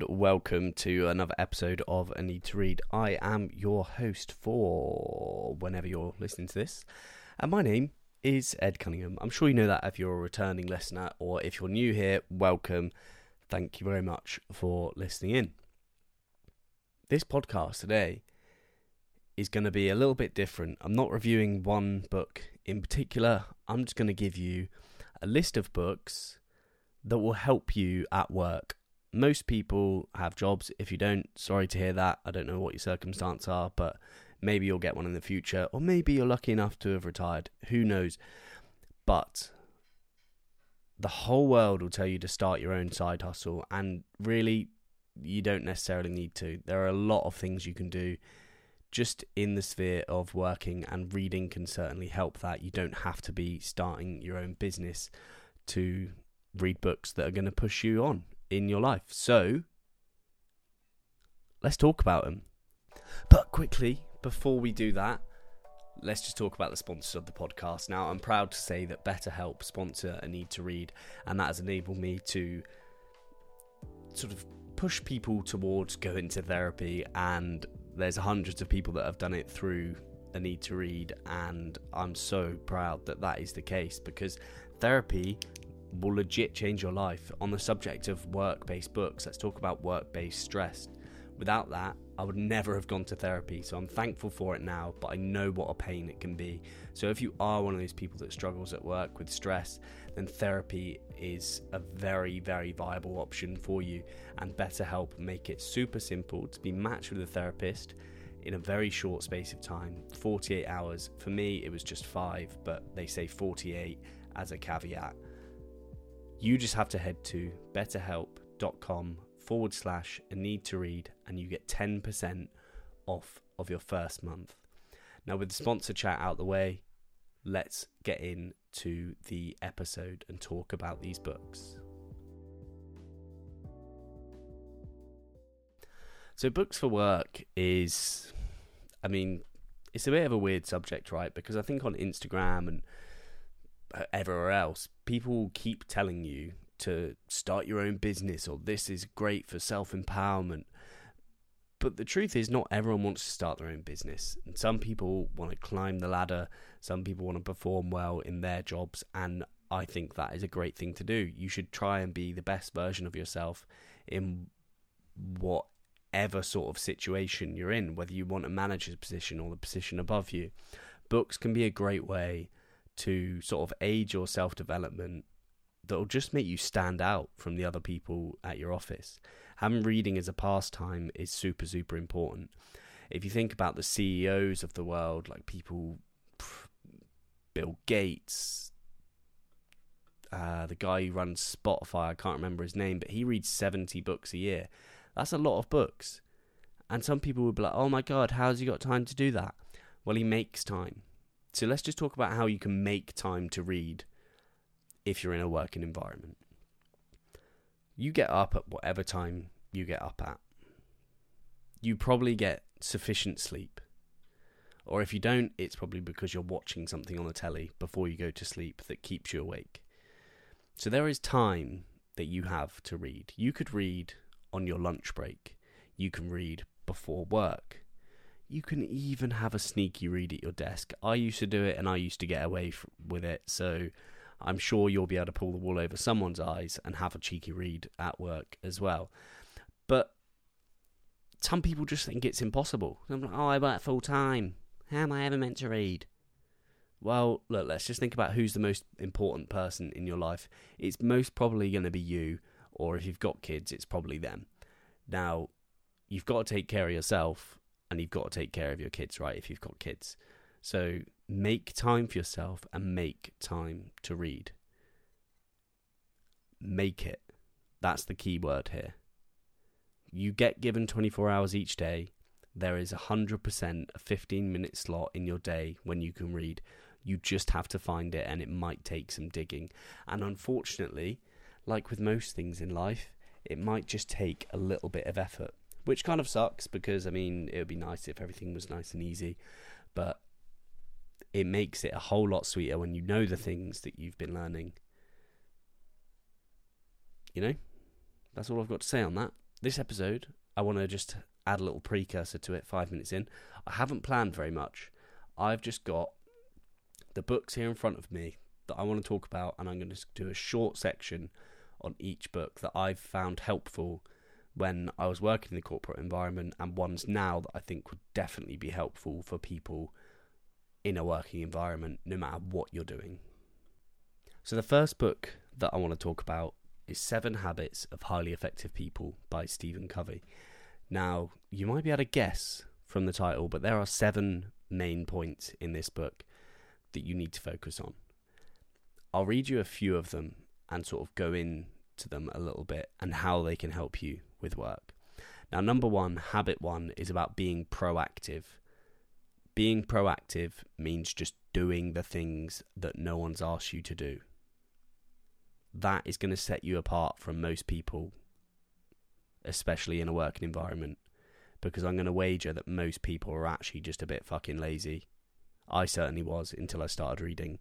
and welcome to another episode of A Need to Read. I am your host for whenever you're listening to this, and my name is Ed Cunningham. I'm sure you know that if you're a returning listener, or if you're new here, welcome. Thank you very much for listening in. This podcast today is going to be a little bit different. I'm not reviewing one book in particular, I'm just going to give you a list of books that will help you at work. Most people have jobs. If you don't, sorry to hear that. I don't know what your circumstances are, but maybe you'll get one in the future, or maybe you're lucky enough to have retired. Who knows? But the whole world will tell you to start your own side hustle, and really, you don't necessarily need to. There are a lot of things you can do just in the sphere of working, and reading can certainly help that. You don't have to be starting your own business to read books that are going to push you on in your life. So, let's talk about them. But quickly, before we do that, let's just talk about the sponsors of the podcast. Now, I'm proud to say that BetterHelp sponsor a need to read, and that has enabled me to sort of push people towards going to therapy. And there's hundreds of people that have done it through a need to read, and I'm so proud that that is the case because therapy will legit change your life. On the subject of work based books, let's talk about work based stress. Without that, I would never have gone to therapy. So I'm thankful for it now, but I know what a pain it can be. So if you are one of those people that struggles at work with stress, then therapy is a very, very viable option for you. And BetterHelp make it super simple to be matched with a therapist in a very short space of time 48 hours. For me, it was just five, but they say 48 as a caveat. You just have to head to betterhelp.com forward slash a need to read and you get 10% off of your first month. Now, with the sponsor chat out the way, let's get into the episode and talk about these books. So, books for work is, I mean, it's a bit of a weird subject, right? Because I think on Instagram and everywhere else, people keep telling you to start your own business or this is great for self empowerment. But the truth is, not everyone wants to start their own business. And some people want to climb the ladder, some people want to perform well in their jobs. And I think that is a great thing to do. You should try and be the best version of yourself in whatever sort of situation you're in, whether you want a manager's position or the position above you. Books can be a great way to sort of aid your self development that'll just make you stand out from the other people at your office. Having reading as a pastime is super, super important. If you think about the CEOs of the world, like people, Bill Gates, uh, the guy who runs Spotify, I can't remember his name, but he reads 70 books a year. That's a lot of books. And some people would be like, oh my God, how's he got time to do that? Well, he makes time. So let's just talk about how you can make time to read if you're in a working environment. You get up at whatever time you get up at. You probably get sufficient sleep. Or if you don't, it's probably because you're watching something on the telly before you go to sleep that keeps you awake. So there is time that you have to read. You could read on your lunch break. You can read before work. You can even have a sneaky read at your desk. I used to do it and I used to get away with it. So I'm sure you'll be able to pull the wool over someone's eyes and have a cheeky read at work as well. But some people just think it's impossible. I'm like, oh, I work full time. How am I ever meant to read? Well, look, let's just think about who's the most important person in your life. It's most probably going to be you, or if you've got kids, it's probably them. Now, you've got to take care of yourself and you've got to take care of your kids, right? If you've got kids. So make time for yourself and make time to read. Make it. That's the key word here. You get given 24 hours each day. There is 100% a 15 minute slot in your day when you can read. You just have to find it, and it might take some digging. And unfortunately, like with most things in life, it might just take a little bit of effort which kind of sucks because I mean it would be nice if everything was nice and easy, but it makes it a whole lot sweeter when you know the things that you've been learning. You know, that's all I've got to say on that. this episode, I want to just add a little precursor to it five minutes in. I haven't planned very much. I've just got the books here in front of me that I want to talk about, and I'm going to do a short section on each book that I've found helpful when I was working in the corporate environment, and ones now that I think would definitely be helpful for people in a working environment, no matter what you're doing. So, the first book that I want to talk about is Seven Habits of Highly Effective People by Stephen Covey. Now, you might be able to guess from the title, but there are seven main points in this book that you need to focus on. I'll read you a few of them and sort of go into them a little bit and how they can help you with work. Now, number one, habit one, is about being proactive. Being proactive means just doing the things that no one's asked you to do. That is going to set you apart from most people especially in a working environment, because I'm going to wager that most people are actually just a bit fucking lazy. I certainly was until I started reading,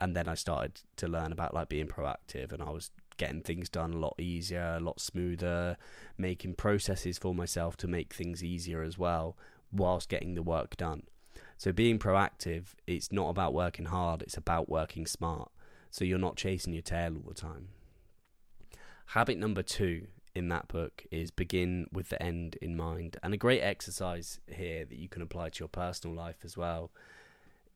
and then I started to learn about like being proactive, and I was getting things done a lot easier, a lot smoother, making processes for myself to make things easier as well, whilst getting the work done. So being proactive, it's not about working hard, it's about working smart. So you're not chasing your tail all the time. Habit number two in that book is begin with the end in mind. And a great exercise here that you can apply to your personal life as well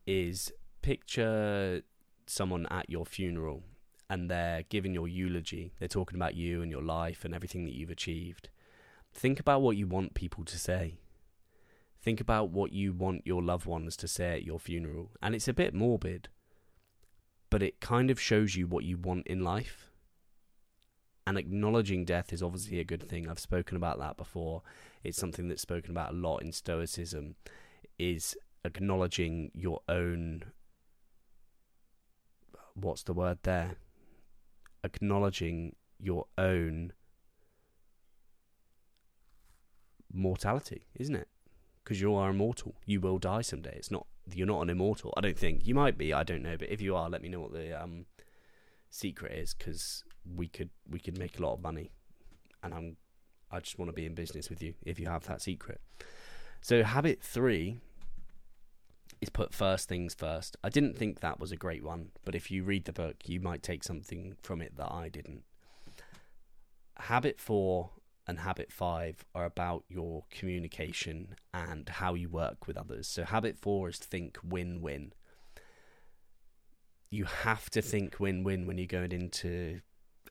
is picture someone at your funeral and they're giving your eulogy. They're talking about you and your life and everything that you've achieved. Think about what you want people to say. Think about what you want your loved ones to say at your funeral. And it's a bit morbid, but it kind of shows you what you want in life and acknowledging death is obviously a good thing. I've spoken about that before. It's something that's spoken about a lot in Stoicism. Is acknowledging your own. What's the word there? Acknowledging your own mortality, isn't it? Because you are immortal. You will die someday. It's not you're not an immortal. I don't think you might be. I don't know, but if you are, let me know what the um, secret is because we could we could make a lot of money, and I'm I just want to be in business with you if you have that secret. So habit three is put first things first. I didn't think that was a great one, but if you read the book, you might take something from it that I didn't. Habit four and habit five are about your communication and how you work with others. So habit four is think win win you have to think win-win when you're going into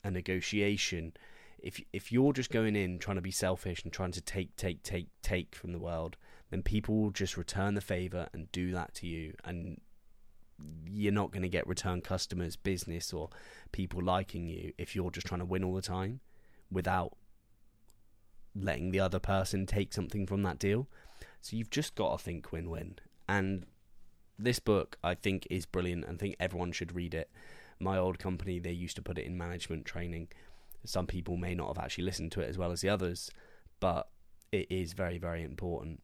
a negotiation. If if you're just going in trying to be selfish and trying to take take take take from the world, then people will just return the favor and do that to you and you're not going to get return customers, business or people liking you if you're just trying to win all the time without letting the other person take something from that deal. So you've just got to think win-win. And this book I think is brilliant and think everyone should read it. My old company they used to put it in management training. Some people may not have actually listened to it as well as the others, but it is very very important.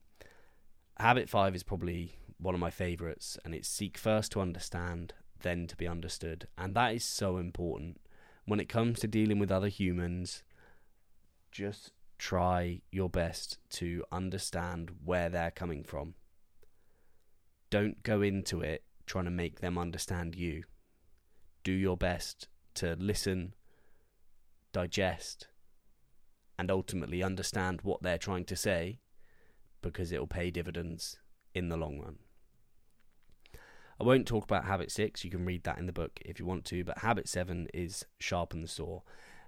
Habit 5 is probably one of my favorites and it's seek first to understand, then to be understood. And that is so important when it comes to dealing with other humans. Just try your best to understand where they're coming from don't go into it trying to make them understand you. Do your best to listen, digest, and ultimately understand what they're trying to say because it will pay dividends in the long run. I won't talk about habit six, you can read that in the book if you want to, but habit seven is sharpen the saw.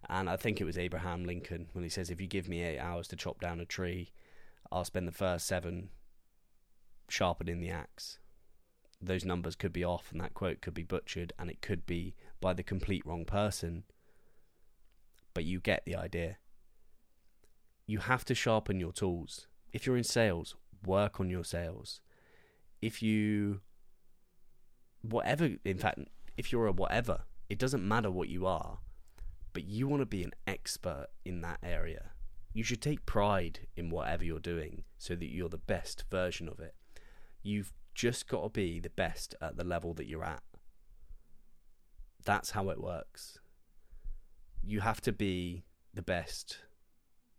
And I think it was Abraham Lincoln when he says, If you give me eight hours to chop down a tree, I'll spend the first seven sharpening the axe. Those numbers could be off, and that quote could be butchered, and it could be by the complete wrong person. But you get the idea. You have to sharpen your tools. If you're in sales, work on your sales. If you, whatever, in fact, if you're a whatever, it doesn't matter what you are, but you want to be an expert in that area. You should take pride in whatever you're doing so that you're the best version of it. You've just got to be the best at the level that you're at. That's how it works. You have to be the best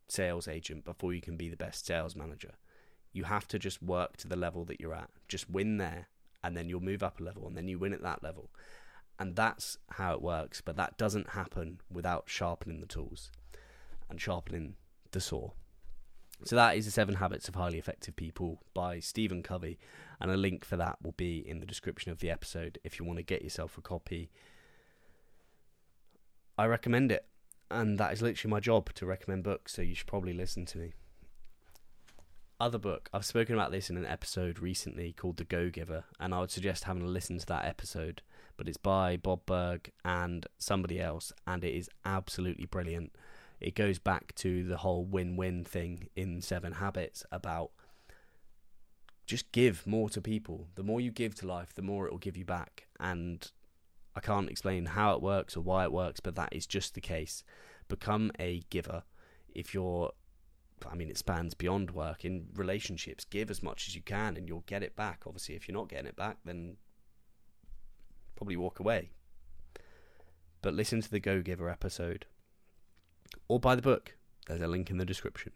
sales agent before you can be the best sales manager. You have to just work to the level that you're at. Just win there, and then you'll move up a level, and then you win at that level. And that's how it works. But that doesn't happen without sharpening the tools and sharpening the saw. So that is the Seven Habits of Highly Effective People by Stephen Covey, and a link for that will be in the description of the episode if you want to get yourself a copy. I recommend it, and that is literally my job to recommend books, so you should probably listen to me. Other book, I've spoken about this in an episode recently called The Go Giver, and I would suggest having a listen to that episode. But it's by Bob Burg and somebody else, and it is absolutely brilliant it goes back to the whole win-win thing in Seven Habits about just give more to people. The more you give to life, the more it will give you back. And I can't explain how it works or why it works, but that is just the case. Become a giver. If you're, I mean, it spans beyond work. In relationships, give as much as you can and you'll get it back. Obviously, if you're not getting it back, then probably walk away. But listen to the Go Giver episode or buy the book. There's a link in the description.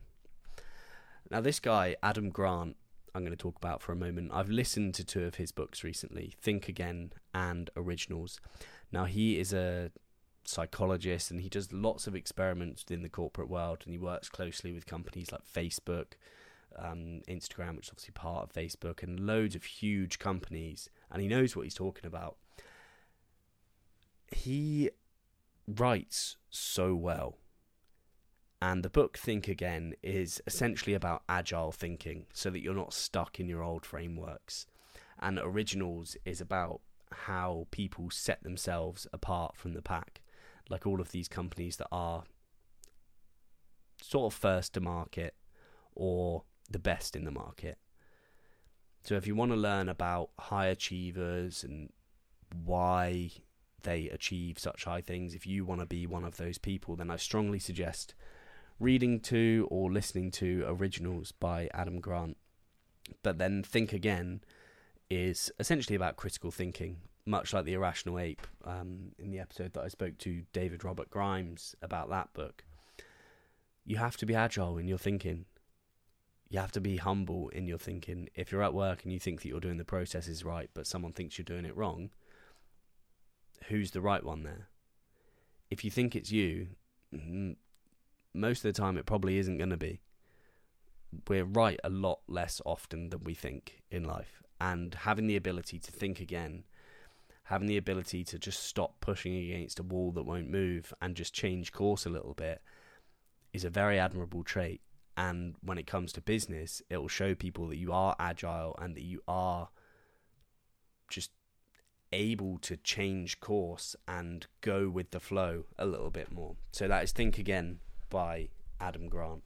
Now, this guy, Adam Grant, I'm going to talk about for a moment. I've listened to two of his books recently Think Again and Originals. Now, he is a psychologist and he does lots of experiments within the corporate world and he works closely with companies like Facebook, um, Instagram, which is obviously part of Facebook, and loads of huge companies. And he knows what he's talking about. He writes so well and the book Think Again is essentially about agile thinking so that you're not stuck in your old frameworks. And Originals is about how people set themselves apart from the pack. Like all of these companies that are sort of first to market or the best in the market. So if you want to learn about high achievers and why they achieve such high things, if you want to be one of those people, then I strongly suggest reading to or listening to originals by Adam Grant. But then Think Again is essentially about critical thinking, much like The Irrational Ape um, in the episode that I spoke to David Robert Grimes about that book. You have to be agile in your thinking. You have to be humble in your thinking. If you're at work and you think that you're doing the processes right, but someone thinks you're doing it wrong, who's the right one there? If you think it's you, most of the time it probably isn't going to be. We're right a lot less often than we think in life. And having the ability to think again, having the ability to just stop pushing against a wall that won't move and just change course a little bit is a very admirable trait. And when it comes to business, it will show people that you are agile and that you are just able to change course and go with the flow a little bit more. So that is Think Again by Adam Grant.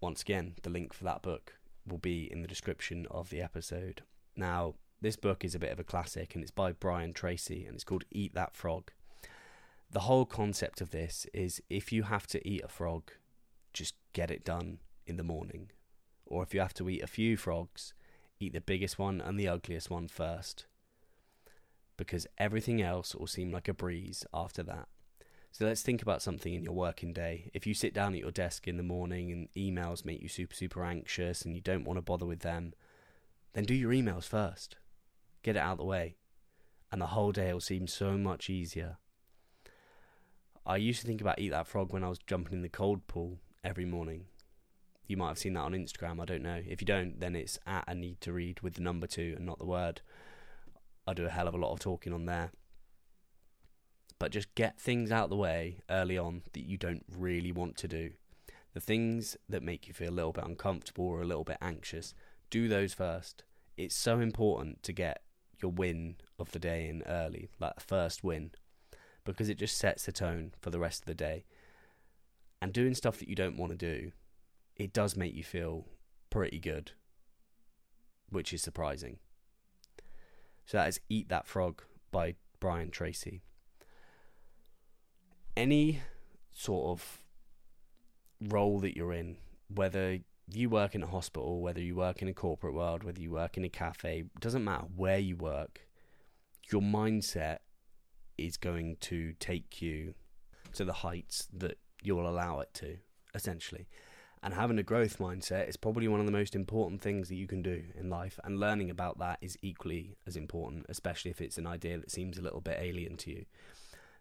Once again, the link for that book will be in the description of the episode. Now, this book is a bit of a classic and it's by Brian Tracy and it's called Eat That Frog. The whole concept of this is if you have to eat a frog, just get it done in the morning. Or if you have to eat a few frogs, eat the biggest one and the ugliest one first. Because everything else will seem like a breeze after that. So let's think about something in your working day. If you sit down at your desk in the morning and emails make you super, super anxious and you don't want to bother with them, then do your emails first. Get it out of the way. And the whole day will seem so much easier. I used to think about Eat That Frog when I was jumping in the cold pool every morning. You might have seen that on Instagram, I don't know. If you don't, then it's at a need to read with the number two and not the word. I do a hell of a lot of talking on there but just get things out of the way early on that you don't really want to do. The things that make you feel a little bit uncomfortable or a little bit anxious, do those first. It's so important to get your win of the day in early, like the first win, because it just sets the tone for the rest of the day. And doing stuff that you don't want to do, it does make you feel pretty good, which is surprising. So that is Eat That Frog by Brian Tracy any sort of role that you're in, whether you work in a hospital, whether you work in a corporate world, whether you work in a cafe, doesn't matter where you work, your mindset is going to take you to the heights that you'll allow it to, essentially. And having a growth mindset is probably one of the most important things that you can do in life. And learning about that is equally as important, especially if it's an idea that seems a little bit alien to you.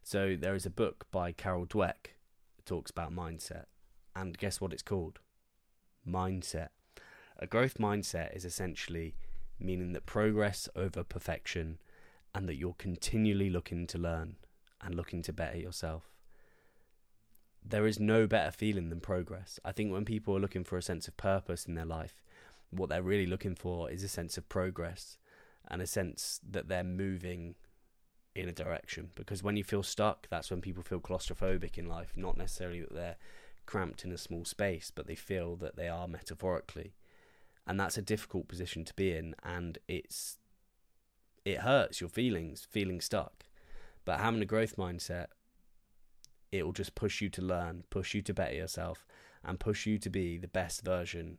So there is a book by Carol Dweck that talks about mindset. And guess what it's called? Mindset. A growth mindset is essentially meaning that progress over perfection and that you're continually looking to learn and looking to better yourself there is no better feeling than progress. I think when people are looking for a sense of purpose in their life, what they're really looking for is a sense of progress and a sense that they're moving in a direction. Because when you feel stuck, that's when people feel claustrophobic in life, not necessarily that they're cramped in a small space, but they feel that they are metaphorically. And that's a difficult position to be in and it's it hurts your feelings feeling stuck. But having a growth mindset it will just push you to learn, push you to better yourself, and push you to be the best version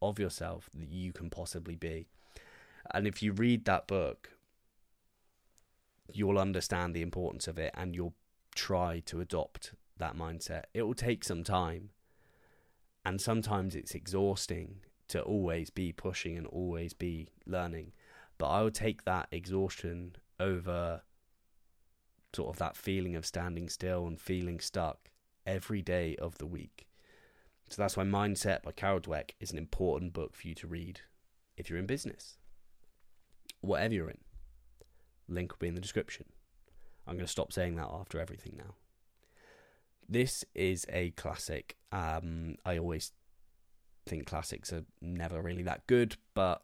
of yourself that you can possibly be. And if you read that book, you'll understand the importance of it and you'll try to adopt that mindset. It will take some time. And sometimes it's exhausting to always be pushing and always be learning. But I would take that exhaustion over sort of that feeling of standing still and feeling stuck every day of the week. So that's why Mindset by Carol Dweck is an important book for you to read if you're in business, whatever you're in. Link will be in the description. I'm going to stop saying that after everything now. This is a classic. Um, I always think classics are never really that good, but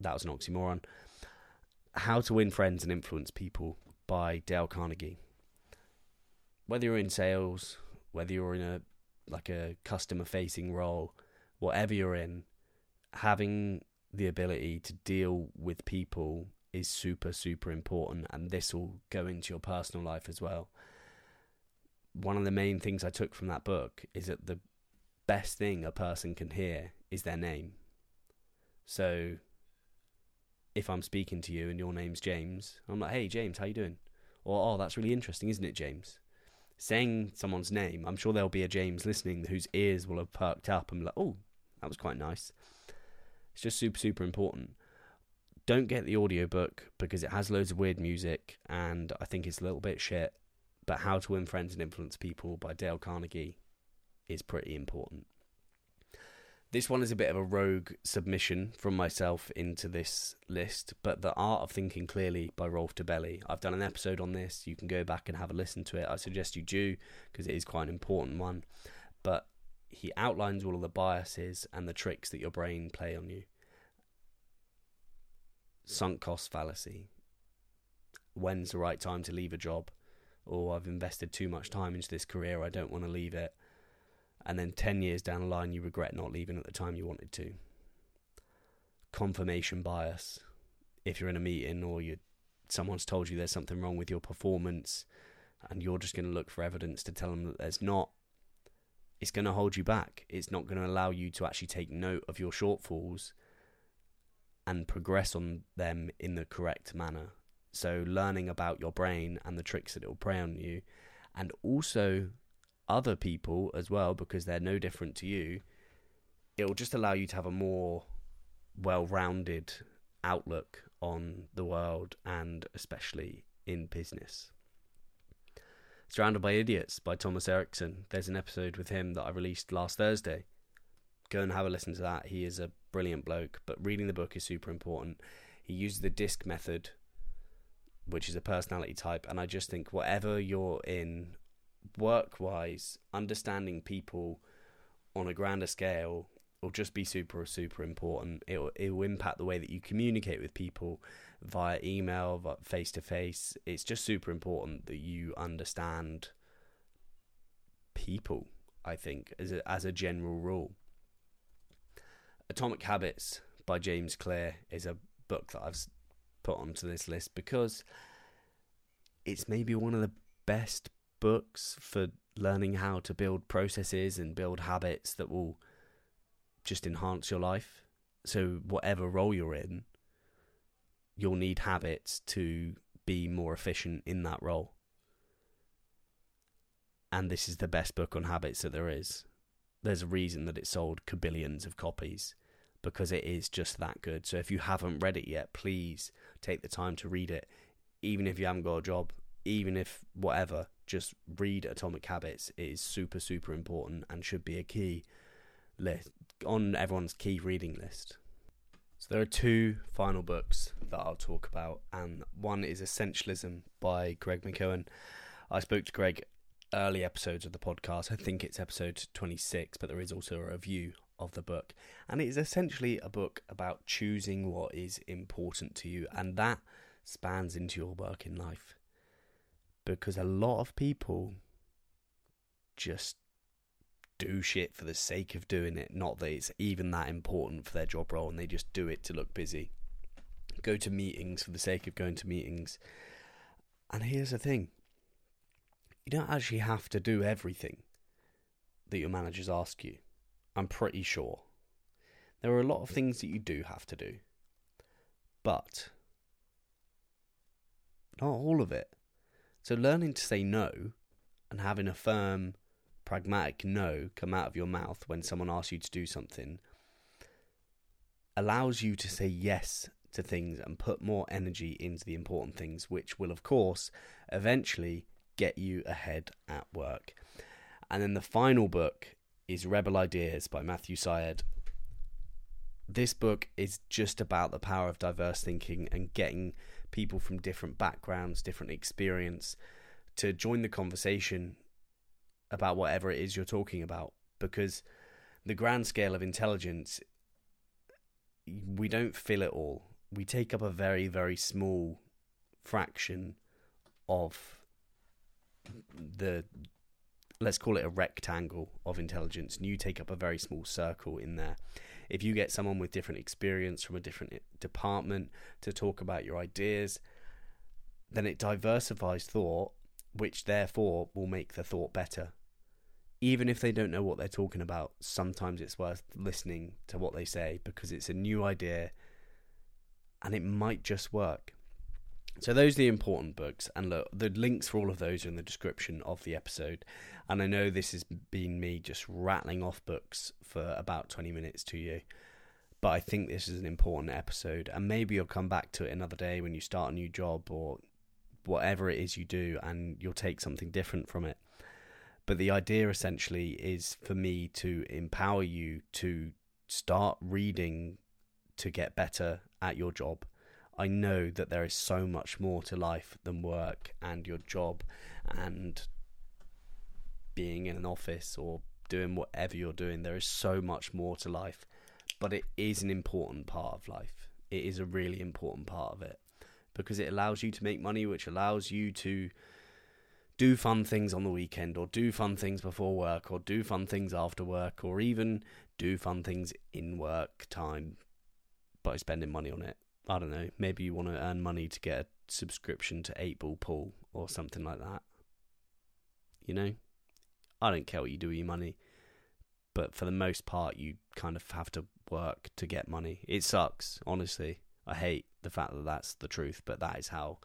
that was an oxymoron. How to Win Friends and Influence People by Dale Carnegie. Whether you're in sales, whether you're in a like a customer facing role, whatever you're in, having the ability to deal with people is super super important and this will go into your personal life as well. One of the main things I took from that book is that the best thing a person can hear is their name. So if I'm speaking to you and your name's James, I'm like, "Hey James, how you doing?" Or, "Oh, that's really interesting, isn't it, James?" Saying someone's name, I'm sure there'll be a James listening whose ears will have perked up and be like, "Oh, that was quite nice." It's just super super important. Don't get the audiobook because it has loads of weird music and I think it's a little bit shit. But How to Win Friends and Influence People by Dale Carnegie is pretty important. This one is a bit of a rogue submission from myself into this list, but The Art of Thinking Clearly by Rolf Dobelli. I've done an episode on this. You can go back and have a listen to it. I suggest you do because it is quite an important one. But he outlines all of the biases and the tricks that your brain play on you. Sunk cost fallacy. When's the right time to leave a job? Or oh, I've invested too much time into this career, I don't want to leave it and then 10 years down the line you regret not leaving at the time you wanted to. Confirmation bias. If you're in a meeting or you someone's told you there's something wrong with your performance and you're just going to look for evidence to tell them that there's not, it's going to hold you back. It's not going to allow you to actually take note of your shortfalls and progress on them in the correct manner. So, learning about your brain and the tricks that it will play on you, and also other people as well because they're no different to you, it'll just allow you to have a more well rounded outlook on the world and especially in business. Surrounded by Idiots by Thomas Erikson. There's an episode with him that I released last Thursday. Go and have a listen to that. He is a brilliant bloke, but reading the book is super important. He uses the DISC method, which is a personality type, and I just think whatever you're in work wise, understanding people on a grander scale will just be super super important. It will, impact the way that you communicate with people via email, face to face. It's just super important that you understand people. I think as a, as a general rule. Atomic Habits by James Clear is a book that I've put onto this list because it's maybe one of the best books for learning how to build processes and build habits that will just enhance your life. So, whatever role you're in, you'll need habits to be more efficient in that role. and this is the best book on habits that there is. There's a reason that it sold billions of copies because it is just that good. So if you haven't read it yet, please take the time to read it. Even if you haven't got a job, even if whatever, just read Atomic Habits. It is super, super important and should be a key list on everyone's key reading list. So there are two final books that I'll talk about, and one is Essentialism by Greg McKeown. I spoke to Greg early episodes of the podcast. I think it's episode 26, but there is also a review of the book. And it is essentially a book about choosing what is important to you, and that spans into your work in life. Because a lot of people just do shit for the sake of doing it, not that it's even that important for their job role, and they just do it to look busy. Go to meetings for the sake of going to meetings. And here's the thing you don't actually have to do everything that your managers ask you. I'm pretty sure. There are a lot of things that you do have to do, but not all of it. So, learning to say no and having a firm, pragmatic no come out of your mouth when someone asks you to do something allows you to say yes to things and put more energy into the important things, which will, of course, eventually get you ahead at work. And then the final book is Rebel Ideas by Matthew Syed. This book is just about the power of diverse thinking and getting people from different backgrounds, different experience to join the conversation about whatever it is you're talking about because the grand scale of intelligence we don't fill it all. We take up a very very small fraction of the let's call it a rectangle of intelligence and you take up a very small circle in there. If you get someone with different experience from a different department to talk about your ideas then it diversifies thought which therefore will make the thought better. Even if they don't know what they're talking about sometimes it's worth listening to what they say because it's a new idea and it might just work so those are the important books, and look, the links for all of those are in the description of the episode. And I know this has been me just rattling off books for about twenty minutes to you, but I think this is an important episode, and maybe you'll come back to it another day when you start a new job or whatever it is you do, and you'll take something different from it. But the idea essentially is for me to empower you to start reading to get better at your job I know that there is so much more to life than work and your job and being in an office or doing whatever you're doing. There is so much more to life, but it is an important part of life. It is a really important part of it because it allows you to make money, which allows you to do fun things on the weekend or do fun things before work or do fun things after work or even do fun things in work time by spending money on it. I don't know, maybe you want to earn money to get a subscription to 8 Ball Pool or something like that. You know? I don't care what you do with your money, but for the most part, you kind of have to work to get money. It sucks, honestly. I hate the fact that that's the truth, but that is how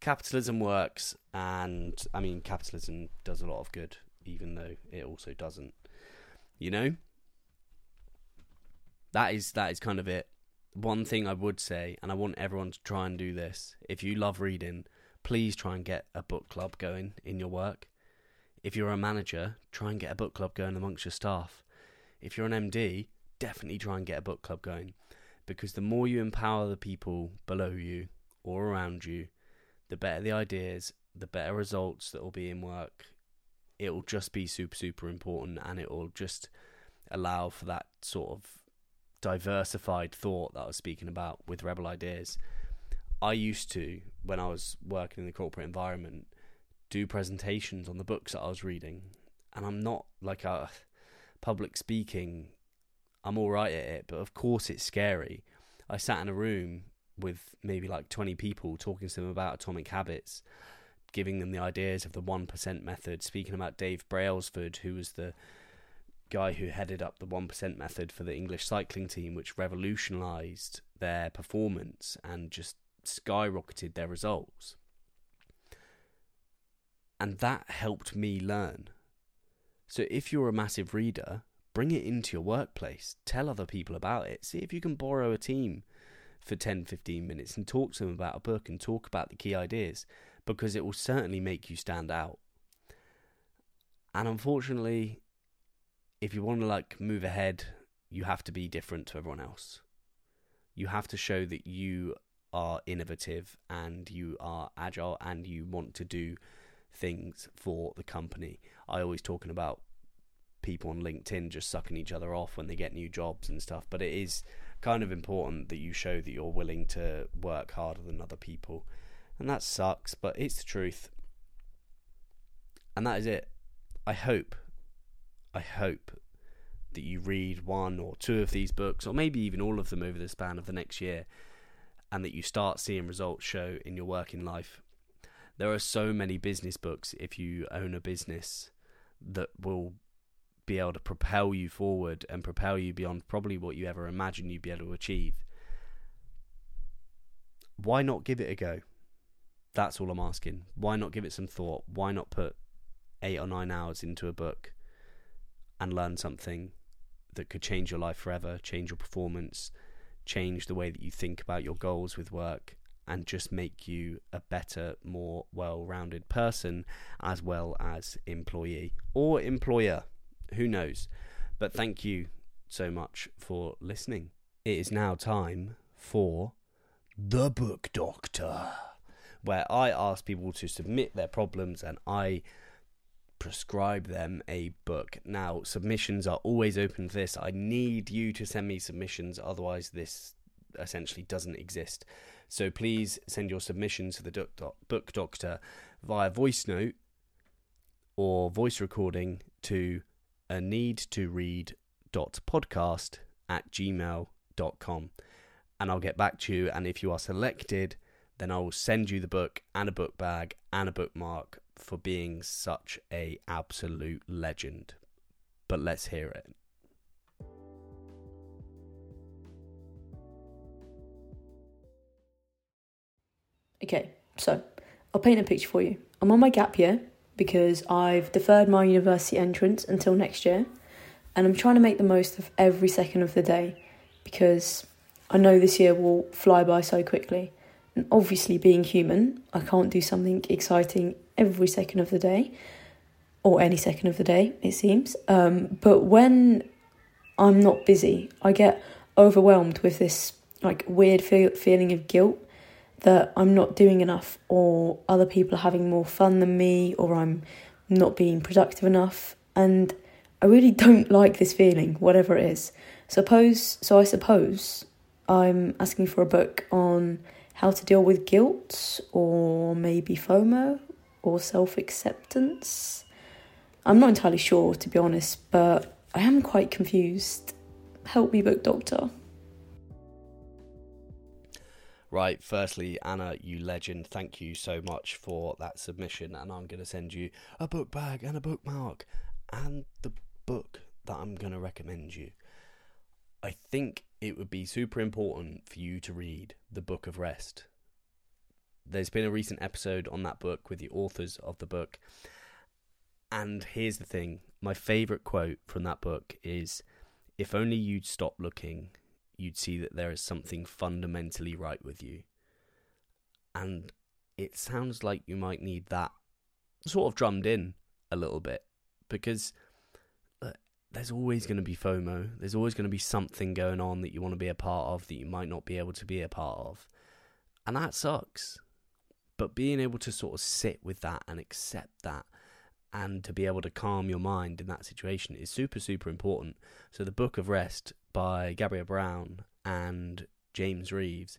capitalism works. And I mean, capitalism does a lot of good, even though it also doesn't. You know? That is that is kind of it one thing I would say, and I want everyone to try and do this if you love reading, please try and get a book club going in your work. If you're a manager, try and get a book club going amongst your staff. If you're an MD, definitely try and get a book club going because the more you empower the people below you or around you, the better the ideas, the better results that will be in work. It will just be super, super important and it will just allow for that sort of diversified thought that I was speaking about with Rebel Ideas. I used to, when I was working in the corporate environment, do presentations on the books that I was reading. And I'm not like a public speaking, I'm all right at it, but of course it's scary. I sat in a room with maybe like 20 people talking to them about atomic habits, giving them the ideas of the 1% method, speaking about Dave Brailsford, who was the guy who headed up the 1% method for the English cycling team, which revolutionized their performance and just skyrocketed their results. And that helped me learn So if you're a massive reader, bring it into your workplace. Tell other people about it. See if you can borrow a team for 10, 15 minutes and talk to them about a book and talk about the key ideas because it will certainly make you stand out. And unfortunately, if you want to like move ahead, you have to be different to everyone else. You have to show that you are innovative and you are agile and you want to do things for the company. I always talking about people on LinkedIn just sucking each other off when they get new jobs and stuff, but it is kind of important that you show that you're willing to work harder than other people. And that sucks, but it's the truth. And that is it. I hope, I hope that you read one or two of these books, or maybe even all of them over the span of the next year, and that you start seeing results show in your working life. There are so many business books if you own a business that will be able to propel you forward and propel you beyond probably what you ever imagined you'd be able to achieve. Why not give it a go? That's all I'm asking. Why not give it some thought? Why not put eight or nine hours into a book and learn something that could change your life forever, change your performance, change the way that you think about your goals with work, and just make you a better, more well rounded person as well as employee or employer. Who knows? But thank you so much for listening. It is now time for The Book Doctor, where I ask people to submit their problems and I prescribe them a book. Now, submissions are always open to this. I need you to send me submissions, otherwise, this essentially doesn't exist. So please send your submissions to the book doctor via voice note or voice recording to a need to read dot podcast at gmail.com and I'll get back to you and if you are selected then I will send you the book and a book bag and a bookmark for being such a absolute legend. But let's hear it. Okay, so I'll paint a picture for you. I'm on my gap year because I've deferred my university entrance until next year, and I'm trying to make the most of every second of the day because I know this year will fly by so quickly. And obviously, being human, I can't do something exciting every second of the day, or any second of the day, it seems. Um, but when I'm not busy, I get overwhelmed with this like weird feel- feeling of guilt that I'm not doing enough, or other people are having more fun than me, or I'm not being productive enough. And I really don't like this feeling, whatever it is. Suppose so I suppose I'm asking for a book on how to deal with guilt or maybe FOMO or self acceptance. I'm not entirely sure to be honest, but I am quite confused. Help me, book doctor. Right, firstly, Anna, you legend, thank you so much for that submission. And I'm going to send you a book bag and a bookmark and the book that I'm going to recommend you. I think it would be super important for you to read The Book of Rest. There's been a recent episode on that book with the authors of the book. And here's the thing my favourite quote from that book is If only you'd stop looking, you'd see that there is something fundamentally right with you. And it sounds like you might need that sort of drummed in a little bit because there's always going to be FOMO. There's always going to be something going on that you want to be a part of that you might not be able to be a part of. And that sucks. But being able to sort of sit with that and accept that and to be able to calm your mind in that situation is super, super important. So, The Book of Rest by Gabrielle Brown and James Reeves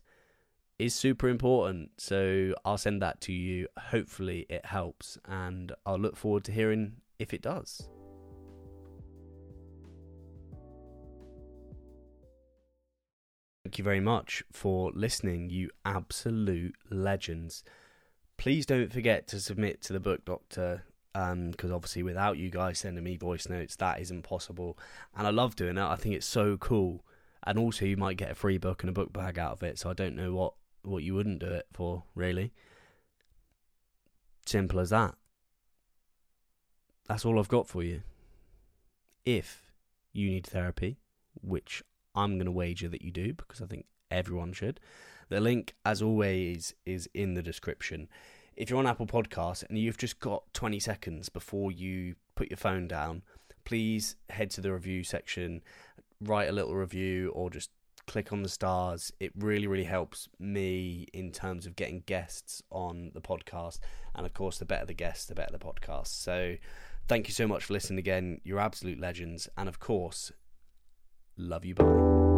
is super important. So, I'll send that to you. Hopefully, it helps. And I'll look forward to hearing if it does. Thank you very much for listening, you absolute legends. Please don't forget to submit to the Book Doctor because um, obviously without you guys sending me voice notes, that isn't possible. And I love doing it. I think it's so cool. And also, you might get a free book and a book bag out of it. So I don't know what what you wouldn't do it for, really. Simple as that. That's all I've got for you. if you need therapy, which I'm going to wager that you do because I think everyone should. The link, as always, is in the description. If you're on Apple Podcasts and you've just got 20 seconds before you put your phone down, please head to the review section, write a little review, or just click on the stars. It really, really helps me in terms of getting guests on the podcast. And of course, the better the guests, the better the podcast. So thank you so much for listening again. You're absolute legends. And of course, love you. Bye.